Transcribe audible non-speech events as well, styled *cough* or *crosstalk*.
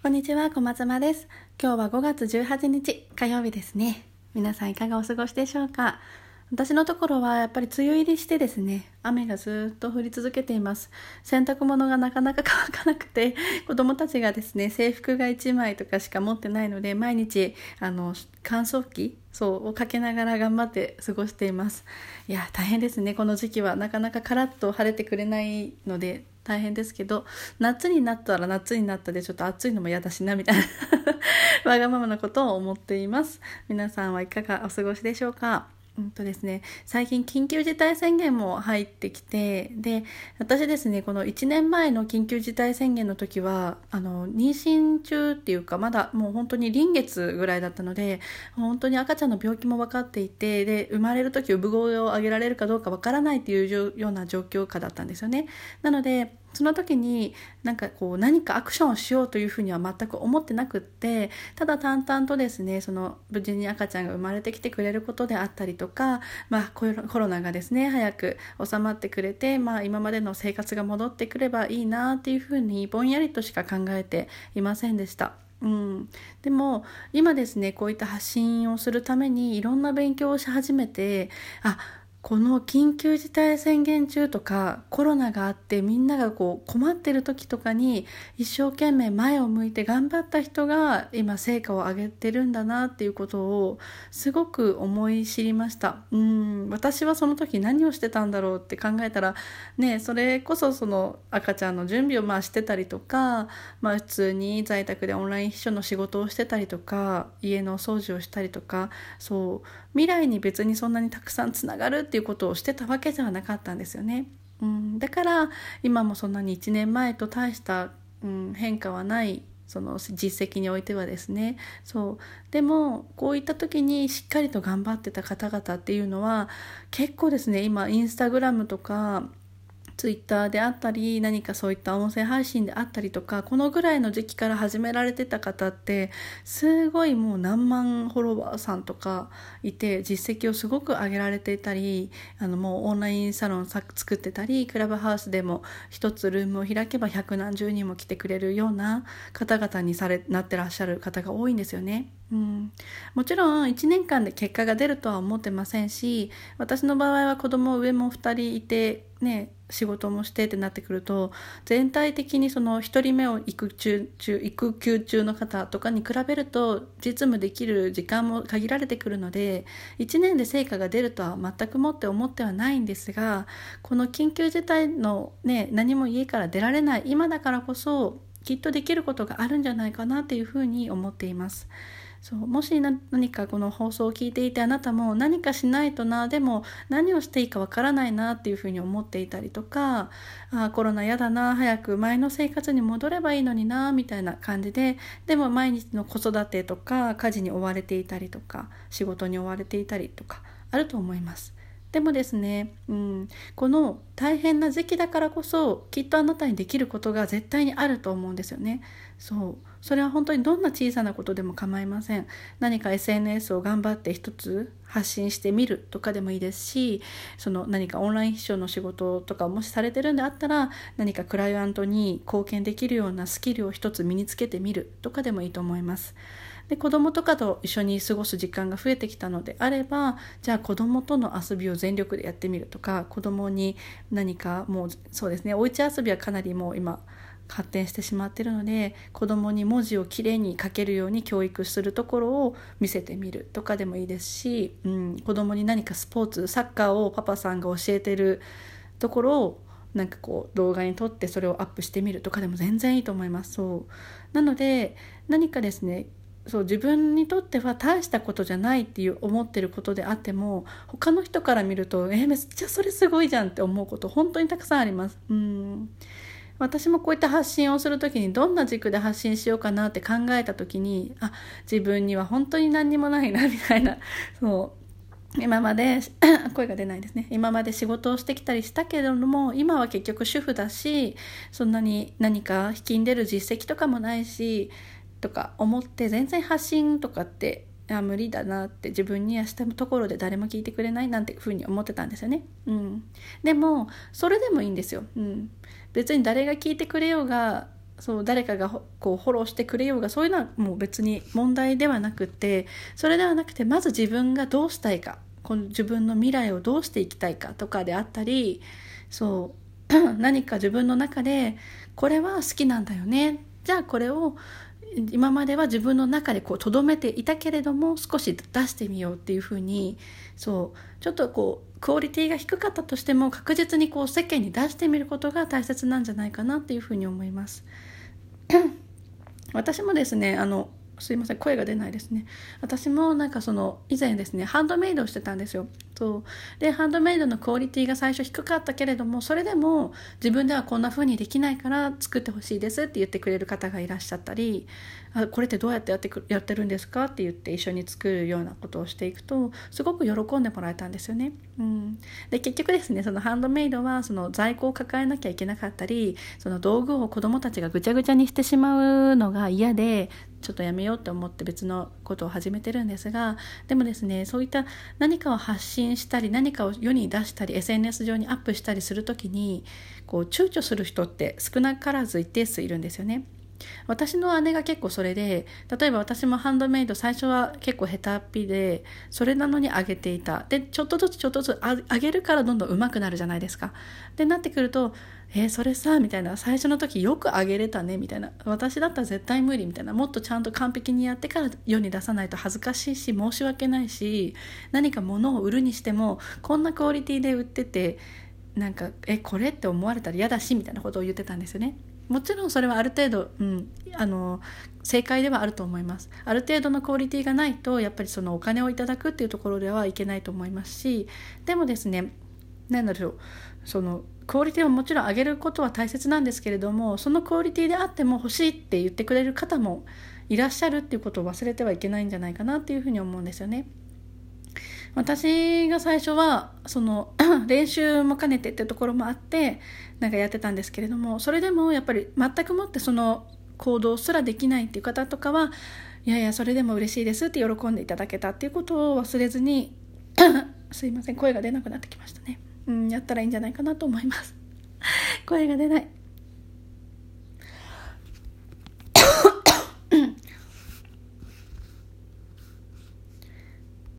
こんにちは、小松間です。今日は5月18日火曜日ですね。皆さんいかがお過ごしでしょうか？私のところはやっぱり梅雨入りしてですね、雨がずっと降り続けています。洗濯物がなかなか乾かなくて、子供たちがですね、制服が1枚とかしか持ってないので、毎日、あの、乾燥機そうをかけながら頑張って過ごしています。いや、大変ですね、この時期は。なかなかカラッと晴れてくれないので、大変ですけど夏になったら夏になったでちょっと暑いのも嫌だしなみたいな *laughs* わがままなことを思っています皆さんはいかがお過ごしでしょうか？うんとですね、最近緊急事態宣言も入ってきてで私ですねこの1年前の緊急事態宣言の時はあの妊娠中っていうかまだもう本当に臨月ぐらいだったので本当に赤ちゃんの病気も分かっていてで生まれる時産声を上げられるかどうか分からないっていうような状況下だったんですよね。なのでその時になんかこう何かアクションをしようというふうには全く思ってなくってただ淡々とですねその無事に赤ちゃんが生まれてきてくれることであったりとか、かまあ、コロナがですね早く収まってくれて、まあ、今までの生活が戻ってくればいいなっていうふうにぼんやりとしか考えていませんでした。うん、でも今ですねこういった発信をするためにいろんな勉強をし始めてあこの緊急事態宣言中とかコロナがあってみんながこう困ってる時とかに一生懸命前を向いて頑張った人が今成果を上げてるんだなっていうことをすごく思い知りました。うん私はその時何をしてたんだろうって考えたらねそれこそその赤ちゃんの準備をまあしてたりとか、まあ、普通に在宅でオンライン秘書の仕事をしてたりとか家の掃除をしたりとかそう未来に別にそんなにたくさんつながるっていういうことをしてたわけではなかったんですよね。うん、だから今もそんなに1年前と大した、うん、変化はないその実績においてはですね。そう。でもこういった時にしっかりと頑張ってた方々っていうのは結構ですね今インスタグラムとかツイッターであったり何かそういった音声配信であったりとかこのぐらいの時期から始められてた方ってすごいもう何万フォロワーさんとかいて実績をすごく上げられていたりあのもうオンラインサロン作ってたりクラブハウスでも一つルームを開けば百何十人も来てくれるような方々にされなってらっしゃる方が多いんですよね。うん、もちろん1年間で結果が出るとは思ってませんし私の場合は子供上も2人いてね仕事もしてってなってくると全体的にその1人目を育休中育休中の方とかに比べると実務できる時間も限られてくるので1年で成果が出るとは全くもって思ってはないんですがこの緊急事態のね何も家から出られない今だからこそきっとできることがあるんじゃないかなっていうふうに思っています。そうもし何かこの放送を聞いていてあなたも何かしないとなでも何をしていいかわからないなっていうふうに思っていたりとかあコロナ嫌だな早く前の生活に戻ればいいのになみたいな感じででも毎日の子育てとか家事に追われていたりとか仕事に追われていたりとかあると思います。でもですね、うん、この大変な時期だからこそきっとあなたにできることが絶対にあると思うんですよね。そうそれは本当にどんな小さなことでも構いません。何か SNS を頑張って一つ発信してみるとかでもいいですしその何かオンライン秘書の仕事とかをもしされてるんであったら何かクライアントに貢献できるようなスキルを一つ身につけてみるとかでもいいと思います。で子供とかと一緒に過ごす時間が増えてきたのであればじゃあ子供との遊びを全力でやってみるとか子供に何かもうそうですねおうち遊びはかなりもう今発展してしまってるので子供に文字をきれいに書けるように教育するところを見せてみるとかでもいいですし、うん、子供に何かスポーツサッカーをパパさんが教えてるところをなんかこう動画に撮ってそれをアップしてみるとかでも全然いいと思います。そう。なので何かですねそう自分にとっては大したことじゃないっていう思ってることであっても他の人から見るとえめっちゃそれすごいじゃんって思うこと本当にたくさんあります。うん。私もこういった発信をする時にどんな軸で発信しようかなって考えた時にあ自分には本当に何にもないなみたいな。*laughs* そう。今まで *coughs* 声が出ないですね。今まで仕事をしてきたりしたけれども今は結局主婦だしそんなに何か引きんでる実績とかもないしとか思って全然発信とかってあ無理だなって自分にはしたところで誰も聞いてくれないなんていうふうに思ってたんですよね。うん、でもそれでもいいんですよ。うん、別に誰が聞いてくれようがそう誰かがこうフォローしてくれようがそういうのはもう別に問題ではなくてそれではなくてまず自分がどうしたいかこの自分の未来をどうしていきたいかとかであったりそう *clears throat* 何か自分の中でこれは好きなんだよねじゃあこれを今までは自分の中でとどめていたけれども少し出してみようっていうふうにそうちょっとこうクオリティが低かったとしても確実にこう世間に出してみることが大切なんじゃないかなっていうふうに思います。*clears throat* 私もですねあのすいません声が出ないですね。私もなんかその以前ですねハンドメイドをしてたんですよ。そう。でハンドメイドのクオリティが最初低かったけれどもそれでも自分ではこんな風にできないから作ってほしいですって言ってくれる方がいらっしゃったりあこれってどうやってやってくやってるんですかって言って一緒に作るようなことをしていくとすごく喜んでもらえたんですよね。うん、で結局ですねそのハンドメイドはその在庫を抱えなきゃいけなかったりその道具を子どもたちがぐちゃぐちゃにしてしまうのが嫌でちょっとやめようと思って別のことを始めてるんですがでもですねそういった何かを発信したり何かを世に出したり SNS 上にアップしたりする時にこう躊躇する人って少なからず一定数いるんですよね。私の姉が結構それで例えば私もハンドメイド最初は結構下手っぴでそれなのに上げていたでちょっとずつちょっとずつ上げるからどんどん上手くなるじゃないですかでなってくると「えー、それさ」みたいな最初の時よく上げれたねみたいな私だったら絶対無理みたいなもっとちゃんと完璧にやってから世に出さないと恥ずかしいし申し訳ないし何か物を売るにしてもこんなクオリティで売っててなんか「えこれ?」って思われたら嫌だしみたいなことを言ってたんですよね。もちろんそれはある程度、うん、あの正解ではあると思いますある程度のクオリティがないとやっぱりそのお金をいただくっていうところではいけないと思いますしでもですね何だろうそのクオリティをもちろん上げることは大切なんですけれどもそのクオリティであっても欲しいって言ってくれる方もいらっしゃるっていうことを忘れてはいけないんじゃないかなっていうふうに思うんですよね。私が最初はその *clears throat* 練習も兼ねてっていうところもあってなんかやってたんですけれどもそれでもやっぱり全くもってその行動すらできないっていう方とかはいやいやそれでも嬉しいですって喜んでいただけたっていうことを忘れずに *clears throat* すいません声が出なくなってきましたね、うん、やったらいいんじゃないかなと思います。*laughs* 声が出ない。